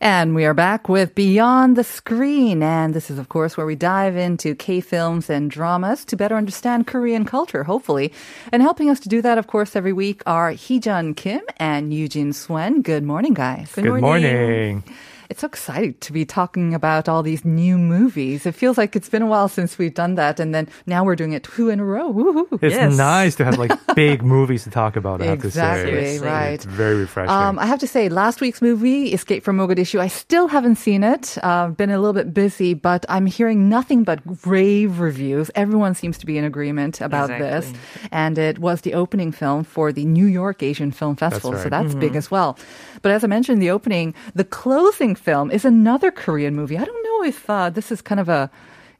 And we are back with Beyond the Screen. And this is, of course, where we dive into K films and dramas to better understand Korean culture, hopefully. And helping us to do that, of course, every week are Heejun Kim and Eugene Swen. Good morning, guys. Good morning. It's so exciting to be talking about all these new movies. It feels like it's been a while since we've done that, and then now we're doing it two in a row. Woo-hoo. It's Yes. nice to have like big movies to talk about. I have to say, Exactly, It's- right. It's very refreshing. Um, I have to say, last week's movie, Escape from Mogadishu, I still haven't seen it. Uh, been a little bit busy, but I'm hearing nothing but rave reviews. Everyone seems to be in agreement about this. And it was the opening film for the New York Asian Film Festival, so right. that's big as well. But as I mentioned in the opening, the closing film is another Korean movie. I don't know if uh, this is kind of a,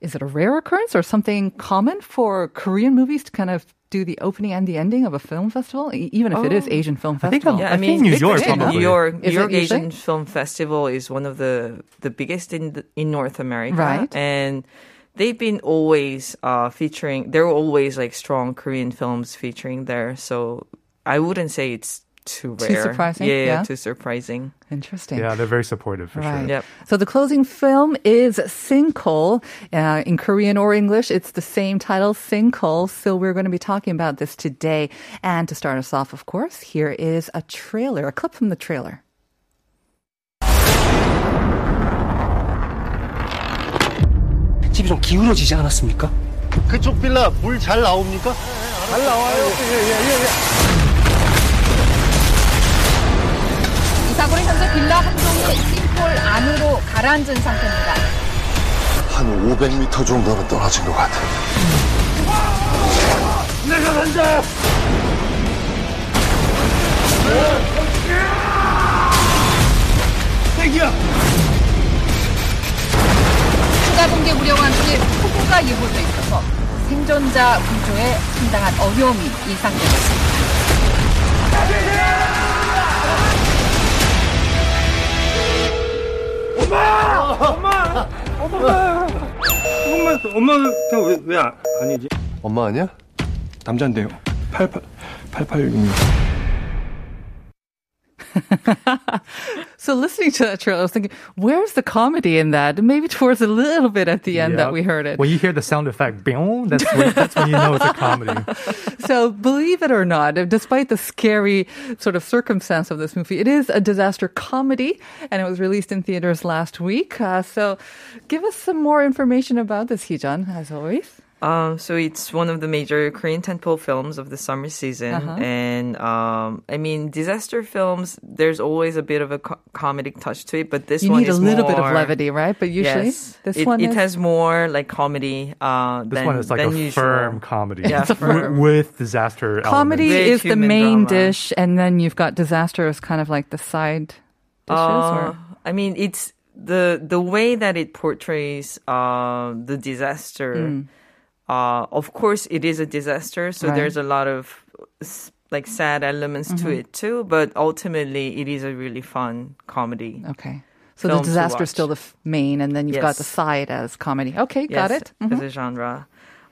is it a rare occurrence or something common for Korean movies to kind of do the opening and the ending of a film festival, e- even if it is Asian Film I think Festival? I'm- I think New York probably. New York, New York it usually? Asian Film Festival is one of the the biggest in the, in North America, Right. And they've been always uh, featuring. There are always like strong Korean films featuring there. So I wouldn't say it's too Too rare. surprising, Yeah, yeah. too surprising. Interesting. yeah, they're very supportive for Right. sure. Yep. So the closing film is Sinkhole. Uh, in Korean or English, it's the same title, Sinkhole. So we're going to be talking about this today. And to start us off, of course, here is a trailer, a clip from the trailer. 집이 좀 기울어지지 않았습니까? 그쪽 빌라 물 잘 나옵니까? 잘 나와요. 이 사고는 현재 빌라 한 동이 싱폴 안으로 가라앉은 상태입니다. 한 500m 정도는 떨어진 것 같아. 추가 공개 우려와 함께 폭우가 예보돼 있어서 생존자 구조에 상당한 어려움이 예상되고 있습니다. 엄마, 엄마는 그냥 왜, 왜 아, 아니지? 엄마 아니야? 남잔데요. 88, 8866. So listening to that trailer, I was thinking, where's the comedy in that? Maybe towards a little bit at the end that we heard it. When you hear the sound effect, that's when, that's when you know it's a comedy. So believe it or not, despite the scary sort of circumstance of this movie, it is a disaster comedy, and it was released in theaters last week. Uh, so, give us some more information about this, Heejun, as always. Um, so it's one of the major Korean tentpole films of the summer season, Uh-huh. and um, I mean, disaster films. There's always a bit of a co- comedic touch to it, but this you one need a is little bit of levity, right? But usually, yes, this it, one it is, has more like comedy. Uh, This than, one is like than a usual. firm comedy. Yeah, With- firm. with disaster comedy Very is the main drama. dish, and then you've got disaster as kind of like the side dishes. or? Uh, I mean, it's the the way that it portrays uh, the disaster. Uh, of course, it is a disaster, so Right. there's a lot of like sad elements to it too. But ultimately, it is a really fun comedy. Okay. So the disaster is still the f- main, and then you've got the side as comedy. Okay, got yes, it. Mhm. as a genre.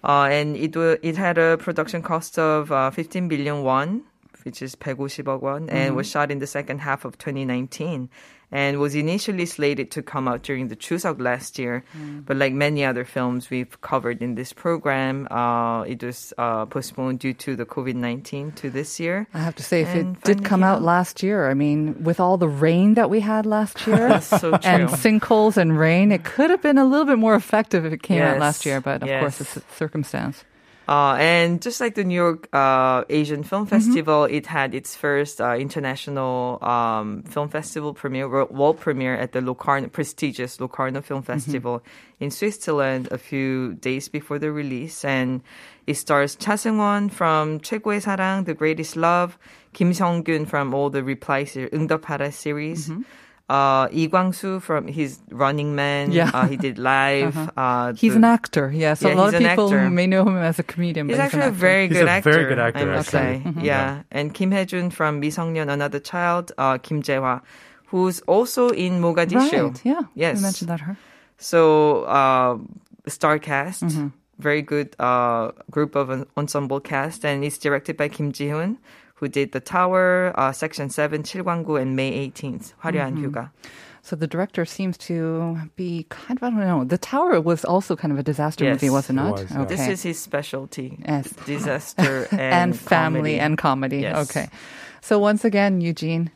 Uh, and it wa- it had a production cost of uh, 15 billion won, which is 150억 won, and Mm-hmm. was shot in the second half of 2019. And was initially slated to come out during the Chuseok last year, Mm. but like many other films we've covered in this program, uh, it was uh, postponed due to the COVID 19 to this year. I have to say, if And it did come out last year, I mean, with all the rain that we had last year, so and sinkholes and rain, it could have been a little bit more effective if it came out last year. But of course, it's a circumstance. Uh, and just like the New York uh, Asian Film Mm-hmm. Festival, it had its first uh, international um, film festival premiere, wor- world premiere at the Locarno, prestigious Locarno Film Mm-hmm. Festival in Switzerland a few days before the release. And it stars Cha Seung-won from 최고의 사랑, The Greatest Love, Kim Song-gyun from all the Reply series, 응답하라 series. Mm-hmm. uh, Lee Kwang-soo from his Running Man. Yeah. Uh, he did live. Uh-huh. Uh, he's the, an actor. Yeah. So yeah, a lot of people may know him as a comedian. He's actually he's a very good actor. He's a very good actor. I must say. Mm-hmm. Yeah. yeah. And Kim Hye Jun from 미성년 Another Child. Uh, Kim Jae-hwa, who's also in Mogadishu. Right. Yeah. Yes. You mentioned that her. So uh, star cast. Mm-hmm. Very good uh, group of ensemble cast, and it's directed by Kim Ji Hoon, who did The Tower, uh, Sector 7, 칠광구, and May 18th, 화려한 mm-hmm. 휴가. So the director seems to be kind of, I don't know, The Tower was also kind of a disaster yes. movie, was it not? It was, yeah. okay. This is his specialty. Yes. Disaster and, and family comedy. and comedy. Yes. Okay. So once again, Eugene,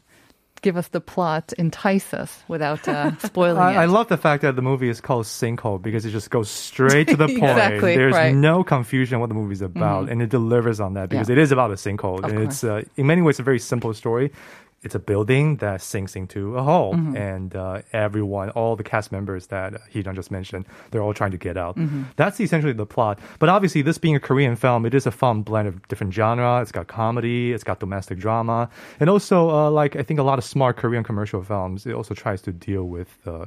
give us the plot, entice us without uh, spoiling I, I love the fact that the movie is called Sinkhole because it just goes straight to the point. Exactly, There's right. Mm-hmm. no confusion what the movie's about, and it delivers on that because Yeah. it is about a sinkhole. Of and it's uh, in many ways a very simple story. It's a building that sinks into a hole, Mm-hmm. and uh, everyone, all the cast members that Heejun just mentioned, they're all trying to get out. Mm-hmm. That's essentially the plot. But obviously, this being a Korean film, it is a fun blend of different genre. It's got comedy, it's got domestic drama, and also uh, like I think a lot of smart Korean commercial films. It also tries to deal with. Uh,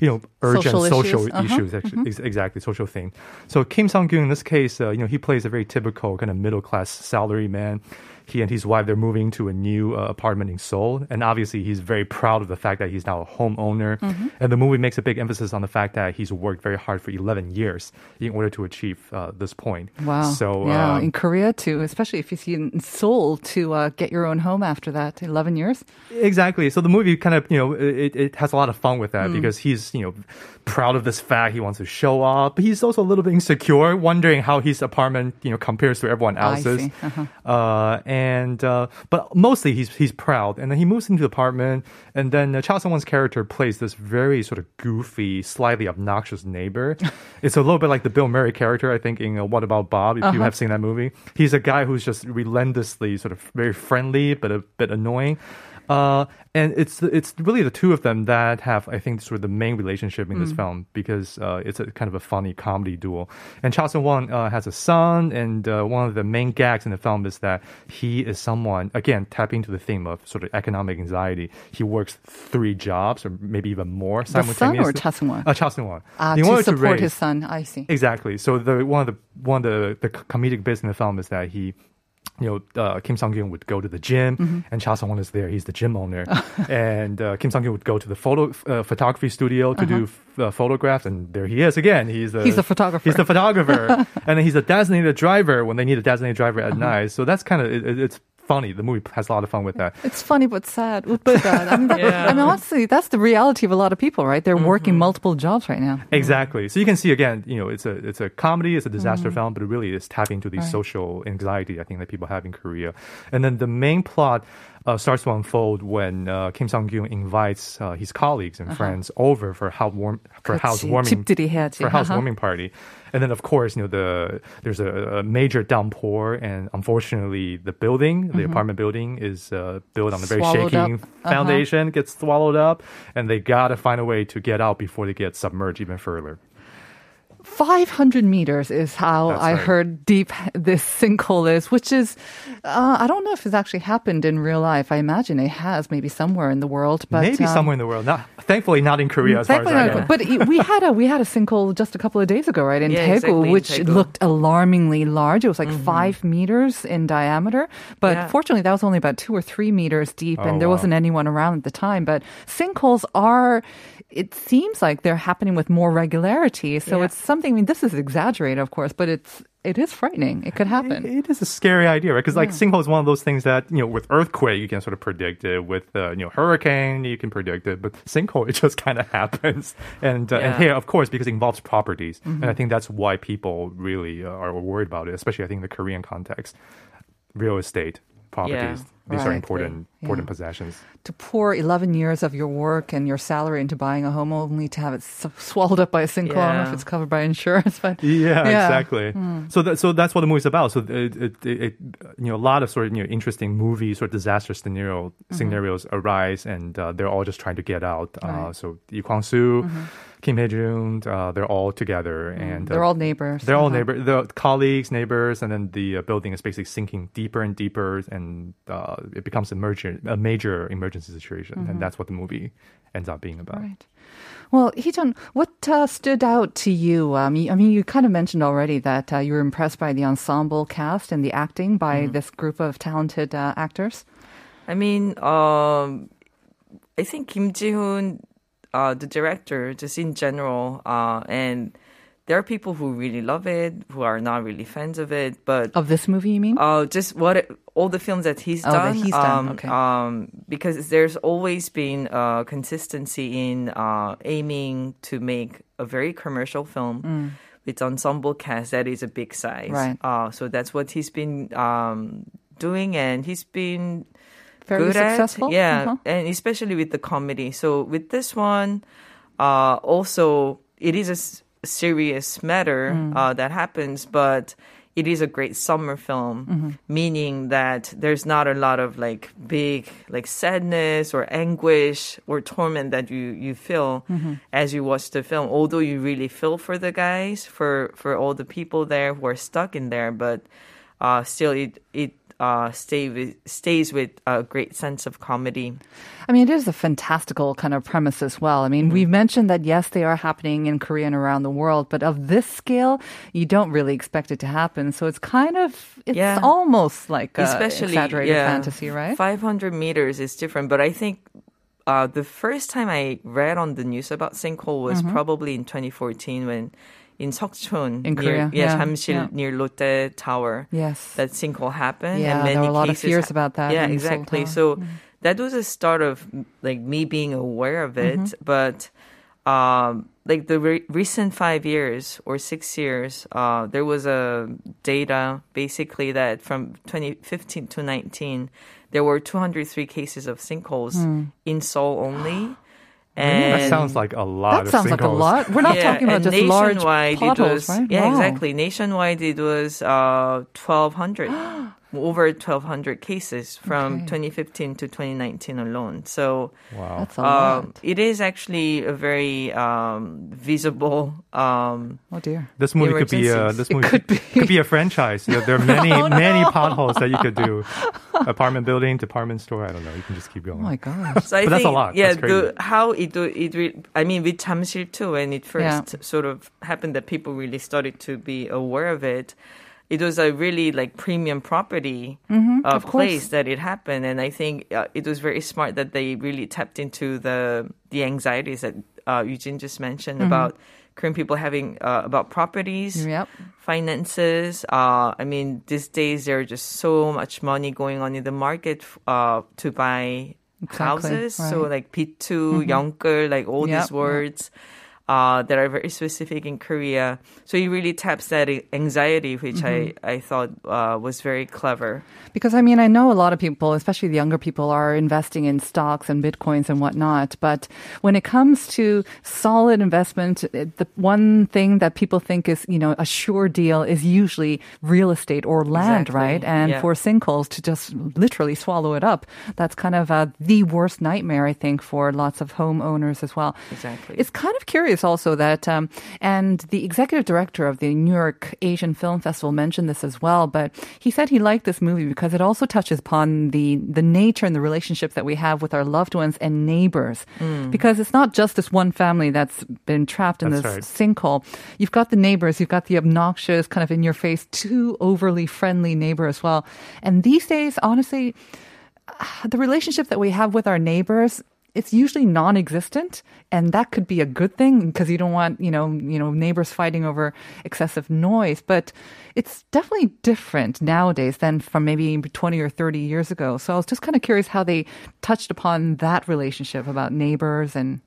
you know, urgent Social social, issues. Uh-huh. issues, actually, ex- exactly, social theme. So Kim Song-gyun, in this case, uh, you know, he plays a very typical kind of middle-class salary man. He and his wife, they're moving to a new uh, apartment in Seoul. And obviously, he's very proud of the fact that he's now a homeowner. Mm-hmm. And the movie makes a big emphasis on the fact that he's worked very hard for 11 years in order to achieve uh, this point. Wow. So, yeah, um, in Korea too, especially if you see in Seoul to uh, get your own home after that, 11 years. Exactly. So the movie kind of, you know, it, it has a lot of fun with Mm. that because he's, you know, proud of this fact. He wants to show off, but he's also a little bit insecure, wondering how his apartment, you know, compares to everyone else's. Uh-huh. Uh, and, uh, but mostly he's, he's proud. And then he moves into the apartment and then uh, Cha Sung-won's character plays this very sort of goofy, slightly obnoxious neighbor. it's a little bit like the Bill Murray character, I think, in uh, What About Bob, if you Uh-huh. have seen that movie. He's a guy who's just relentlessly sort of very friendly, but a bit annoying. Uh, and it's it's really the two of them that have, I think, sort of the main relationship in this film because uh, it's a kind of a funny comedy duel. And Cha Seung Won uh, has a son, and uh, one of the main gags in the film is that he is someone again tapping into the theme of sort of economic anxiety. He works three jobs or maybe even more The son or Cha Seung-won? Uh, Cha Seung Won. Uh, to support raise- his son, I see. Exactly. So the one of the one of the the comedic bits in the film is that he. You know, uh, Kim Song Gyun would go to the gym, Mm-hmm. and Cha Sung Won is there. He's the gym owner, and uh, Kim Song Gyun would go to the photo uh, photography studio to do f- uh, photographs, and there he is again. He's the Uh-huh. He's the photographer. He's the photographer, and then he's a designated driver when they need a designated driver Uh-huh. at night. So that's kind of it, it- it's funny. The movie has a lot of fun with that. It's funny but sad. But sad. I mean, Yeah. I mean, honestly, that's the reality of a lot of people, right? They're working multiple jobs right now. Exactly. So you can see again, you know, it's a it's a comedy, it's a disaster Mm-hmm. film, but it really is tapping into the social anxiety I think that people have in Korea. And then the main plot uh, starts to unfold when uh, Kim Sung Kyung invites uh, his colleagues and uh-huh. friends over for house warm for housewarming for housewarming party, and then of course you know the there's a, a major downpour and unfortunately the building the mm-hmm. apartment building is uh, built on a very swallowed shaking uh-huh. foundation gets swallowed up and they gotta find a way to get out before they get submerged even further. 500 meters is how That's I right. heard deep this sinkhole is, which is, uh, I don't know if it's actually happened in real life. I imagine it has, maybe somewhere in the world. But Maybe um, somewhere in the world. Not, thankfully, not in Korea, as far as Thankfully I know. but we had a we had a sinkhole just a couple of days ago, right in Yeah, Daegu, exactly, in which Daegu. looked alarmingly large. It was like five meters in diameter, but Yeah. fortunately, that was only about two or three meters deep, Oh, and there wow. wasn't anyone around at the time. But sinkholes are. It seems like they're happening with more regularity, so Yeah. it's something. I mean, this is exaggerated, of course, but it's it is frightening. It could happen. It is a scary idea, right? Because like sinkhole is one of those things that you know, with earthquake you can sort of predict it. With uh, you know hurricane you can predict it, but sinkhole it just kind of happens. And uh, and here, of course, because it involves properties, and I think that's why people really uh, are worried about it, especially I think in the Korean context, real estate. properties. These are Right. important important Yeah. possessions. To pour 11 years of your work and your salary into buying a home only to have it s- swallowed up by a sinkhole. I don't know if it's covered by insurance, but Yeah, Yeah. exactly. So that, so that's what the movie's about. So it, it, it, it, you know, a lot of sort of you know interesting movies or disaster scenario scenarios arise, and uh, they're all just trying to get out. Uh, so Lee Kwang Soo, Kim Hye Jun, uh, they're all together, and uh, they're all neighbors. they're all Uh-huh. neighbor, the colleagues, neighbors, and then the uh, building is basically sinking deeper and deeper, and uh, it becomes a major, a major emergency situation, and that's what the movie ends up being about. Right. Well, Heejun, what uh, stood out to you? Um, you- I mean, you kind of mentioned already that uh, you were impressed by the ensemble cast and the acting by this group of talented uh, actors. I mean, um, I think Kim Ji-hoon, uh, the director, just in general, uh, and there are people who really love it, who are not really fans of it, but Of this movie, you mean? uh, just what it, all the films that he's Oh, that done. he's done, um, okay. um, because there's always been uh, consistency in uh, aiming to make a very commercial film with ensemble cast that is a big size. Mm. Right. Uh, so that's what he's been um, doing, and he's been Very good successful? At, yeah, Uh-huh. and especially with the comedy. So with this one, uh, also it is a serious matter Mm. uh, that happens, but it is a great summer film, Mm-hmm. meaning that there's not a lot of like big like sadness or anguish or torment that you you feel Mm-hmm. as you watch the film. Although you really feel for the guys, for for all the people there who are stuck in there, but uh, still it it uh, stay with, stays with a great sense of comedy. I mean, it is a fantastical kind of premise as well. I mean, Mm-hmm. we've mentioned that yes, they are happening in Korea and around the world, but of this scale, you don't really expect it to happen. So it's kind of, it's Yeah. almost like a Especially exaggerated yeah, fantasy, right? 500 meters is different, but I think uh, the first time I read on the news about sinkhole was probably in 2014 when in Seokchon, In near, Korea, yeah, yeah, Jamsil yeah. near Lotte Tower. Yes. that sinkhole happened. Yeah, and there were a lot of fears about that Yeah, exactly. So that was a start of like me being aware of it, Mm-hmm. but. Um, like the re- recent five years or six years, uh, there was a data basically that from 2015 to 19, there were 203 cases of sinkholes Hmm. in Seoul only. That sounds like a lot That of sounds like a lot. We're not yeah, talking about just large nationwide it potholes, was, right? Yeah, Wow. exactly. Nationwide, it was uh, 1,200, over 1,200 cases from Okay. 2015 to 2019 alone. So Wow. That's a lot. um, it is actually a very um, visible. Um, oh dear. This movie could be a this movie could be. could be a franchise. There, there are many Oh, no. many potholes that you could do. Apartment building, department store. I don't know. You can just keep going. Oh my gosh. So I But that's a lot. Yeah, That's crazy. the how it do it. Re- I mean, with Jamsil too, when it first Yeah. sort of happened that people really started to be aware of it. It was a really like premium property uh, Mm-hmm, course. place that it happened, and I think uh, it was very smart that they really tapped into the the anxieties that uh, Eugene just mentioned about Korean people having uh, about properties Mm-hmm. Yep. finances. Uh, I mean, these days there's just so much money going on in the market uh, to buy Exactly, houses. So like P2, Youngker, like all Yep, these words. Uh, that are very specific in Korea. So he really taps that anxiety, which Mm-hmm. I, I thought uh, was very clever. Because I mean, I know a lot of people, especially the younger people, are investing in stocks and bitcoins and whatnot. But when it comes to solid investment, the one thing that people think is, you know, a sure deal is usually real estate or land, Exactly. right? And Yeah. for sinkholes to just literally swallow it up, that's kind of uh, the worst nightmare, I think, for lots of homeowners as well. Exactly. It's kind of curious also that, um, and the executive director of the New York Asian Film Festival mentioned this as well, but he said he liked this movie because it also touches upon the, the nature and the relationship that we have with our loved ones and neighbors. Because it's not just this one family that's been trapped in That's this right. sinkhole. You've got the neighbors, you've got the obnoxious, kind of in your face, too overly friendly neighbor as well. And these days, honestly, the relationship that we have with our neighbors it's usually non-existent and that could be a good thing because you don't want you know you know neighbors fighting over excessive noise. But it's definitely different nowadays than from maybe 20 or 30 years ago. So i was just kind of curious how they touched upon that relationship about neighbors and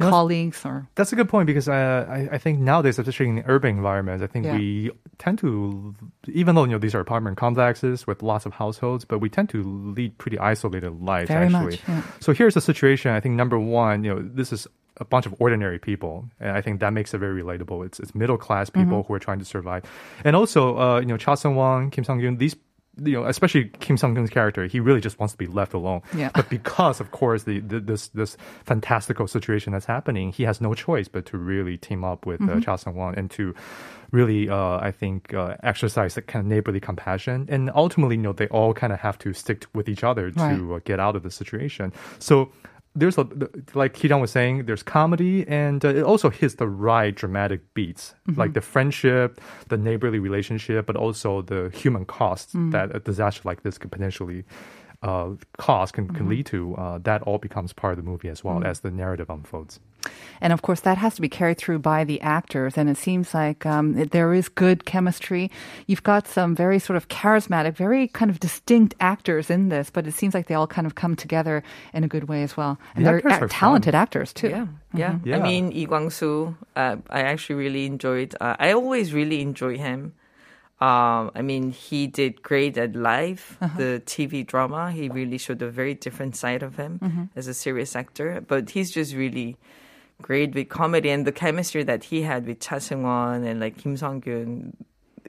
colleagues or That's a good point because uh, I, I think nowadays, especially in urban environments, I think Yeah. we tend to, even though you know these are apartment complexes with lots of households, but we tend to lead pretty isolated lives. Very actually, much, yeah. so here's the situation. I think number one, you know, this is a bunch of ordinary people, and I think that makes it very relatable. It's it's middle class people Mm-hmm. who are trying to survive, and also uh, you know Cha Seung Won, Kim Sung Yoon, these. You know, especially Kim Sung Yoon's character, he really just wants to be left alone. Yeah. But because, of course, the, the this this fantastical situation that's happening, he has no choice but to really team up with Mm-hmm. uh, Cha Sung Won and to really, uh, I think, uh, exercise that kind of neighborly compassion. And ultimately, you know, they all kind of have to stick with each other to Right. uh, get out of the situation. So there's a like Kidan was saying, there's comedy and uh, it also hits the right dramatic beats, like the friendship, the neighborly relationship, but also the human costs that a disaster like this could potentially uh, cause can, can lead to. Uh, that all becomes part of the movie as well as the narrative unfolds. And of course, that has to be carried through by the actors. And it seems like um, there is good chemistry. You've got some very sort of charismatic, very kind of distinct actors in this, but it seems like they all kind of come together in a good way as well. And The they're actors ac- are talented fun. actors too. Yeah, yeah. Yeah. I mean, Lee Kwang-soo, uh, I actually really enjoyed. Uh, I always really enjoy him. Um, I mean, he did great at Live, the TV drama. He really showed a very different side of him as a serious actor. But he's just really great with comedy and the chemistry that he had with Cha Seung-won and like Kim Song-gyun.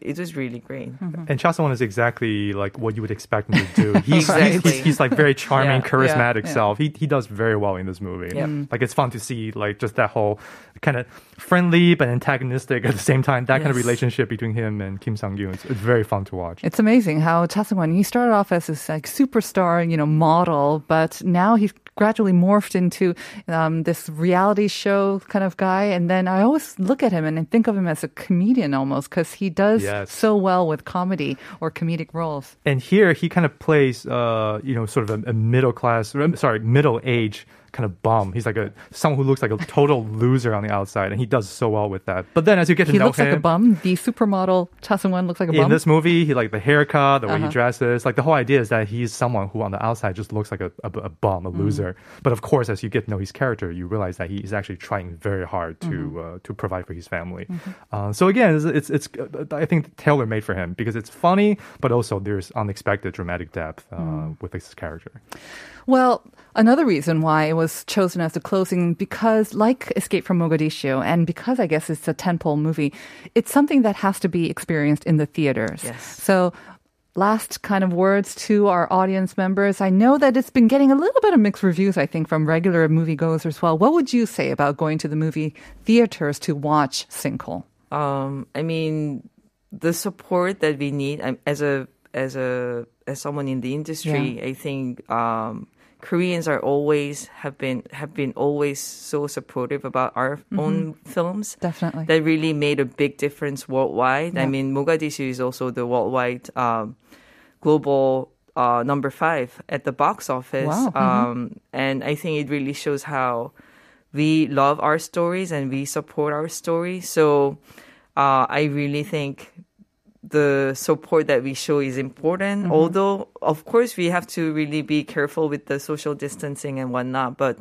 It was really great. And Cha Seung-won is exactly like what you would expect him to do. He's, Exactly. he's, he's like very charming, Yeah. charismatic Yeah. self. He he does very well in this movie. Yep. Like it's fun to see like just that whole kind of friendly but antagonistic at the same time. That kind of relationship between him and Kim Sung Yoon. It's, it's very fun to watch. It's amazing how Cha Seung-won, he started off as this like superstar, you know, model, but now he's gradually morphed into um, this reality show kind of guy. And then I always look at him and I think of him as a comedian almost because he does Yes. so well with comedy or comedic roles. And here he kind of plays, uh, you know, sort of a, a middle class, sorry, middle age kind of bum. He's like a someone who looks like a total loser on the outside, and he does so well with that. But then as you get to know him, He know looks him, like a bum. The supermodel Cha Seung-won looks like a bum. in this movie, he like the haircut, the way he Uh-huh. dresses. Like the whole idea is that he's someone who on the outside just looks like a, a, a bum, Mm. a loser. But of course, as you get to know his character, you realize that he is actually trying very hard to Mm-hmm. uh, to provide for his family. Uh, so again, it's, it's it's I think tailor made for him because it's funny, but also there's unexpected dramatic depth uh, Mm. with his character. Well, another reason why it was chosen as the closing because, like Escape from Mogadishu, and because I guess it's a tentpole movie, it's something that has to be experienced in the theaters. Yes. So. Last kind of words to our audience members. I know that it's been getting a little bit of mixed reviews, I think, from regular moviegoers as well. What would you say about going to the movie theaters to watch Sinkhole? um, I mean, the support that we need um, as a as a as someone in the industry, I think um, Koreans are always have been have been always so supportive about our own films. Definitely. That really made a big difference worldwide. I mean, Mogadishu is also the worldwide um, global uh, number five at the box office. Wow. Mhm. Um, and I think it really shows how we love our stories and we support our stories. So uh, I really think the support that we show is important. Although, of course, we have to really be careful with the social distancing and whatnot. But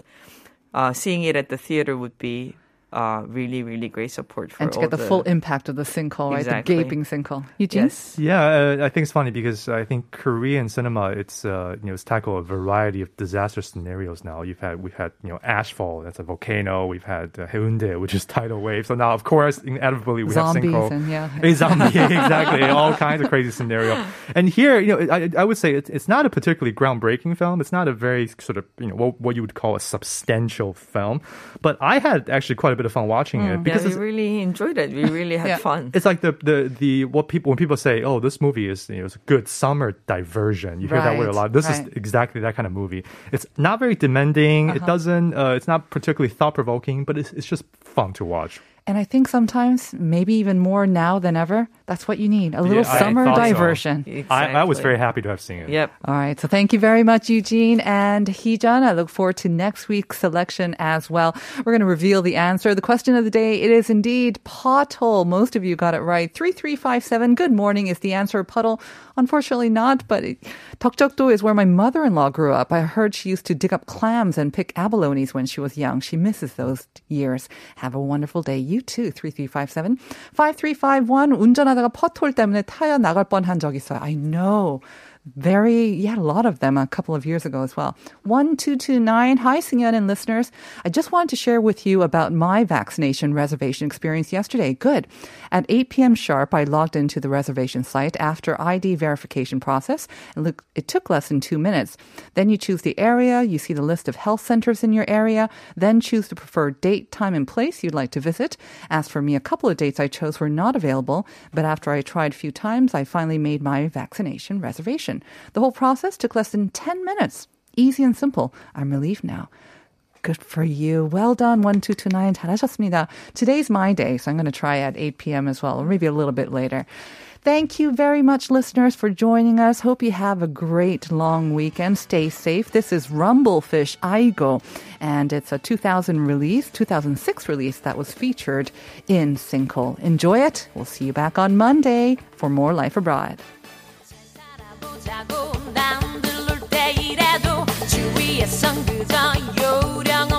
uh, seeing it at the theater would be uh, really, really great support for and to all get the, full impact of the sinkhole, right? The gaping sinkhole. Eugene? Yes. Yeah, uh, I think it's funny because I think Korean cinema it's uh, you know it's tackled a variety of disaster scenarios now. You've had we've had you know ashfall that's a volcano. We've had uh, Haeundae, which is tidal wave. So now of course inevitably we Zombies have sinkhole. and yeah. A zombie, exactly. All kinds of crazy scenario. And here, you know, I, I would say it's, it's not a particularly groundbreaking film. It's not a very sort of, you know, what, what you would call a substantial film. But I had actually quite a bit of fun watching it Yeah, because we really enjoyed it. We really had Yeah. fun. it's like the, the, the, what people, when people say, oh, this movie is, you know, it's a good summer diversion. You hear that word a lot. This right. Uh-huh. is exactly that kind of movie. It's not very demanding. It doesn't, uh, it's not particularly thought provoking, but it's, it's just fun to watch. And I think sometimes, maybe even more now than ever, that's what you need. A little Yeah, I summer thought so. diversion. I, I was very happy to have seen it. Yep. All right. So thank you very much, Eugene and Heejun. I look forward to next week's selection as well. We're going to reveal the answer. The question of the day, it is indeed pothole. Most of you got it right. 3357. Good morning is the answer. Puddle. Unfortunately not, but it, Deokjeokdo is where my mother-in-law grew up. I heard she used to dig up clams and pick abalones when she was young. She misses those years. Have a wonderful day. You too. 3357. 5351. 운전하다가 퍼톨 때문에 타이어 나갈 뻔한 적 있어요. I know. Very, yeah, a lot of them a couple of years ago as well. 1229. Hi, Singyeon and listeners. I just wanted to share with you about my vaccination reservation experience yesterday. Good. At 8 p.m. sharp, I logged into the reservation site after ID verification process. And look, it took less than two minutes. Then you choose the area, you see the list of health centers in your area, then choose the preferred date, time, and place you'd like to visit. As for me, a couple of dates I chose were not available, but after I tried a few times, I finally made my vaccination reservation. The whole process took less than 10 minutes. Easy and simple. I'm relieved now. Good for you. Well done. 1229. 잘하셨습니다. Today's my day, so I'm going to try at 8 p.m. as well, or maybe a little bit later. Thank you very much, listeners, for joining us. Hope you have a great long weekend. Stay safe. This is Rumble Fish I Go, and it's a 2000 release, 2006 release that was featured in Sinkhole. Enjoy it. We'll see you back on Monday for more Life Abroad. 자고 남들 놀 때이라도 주위에선 그저 요령은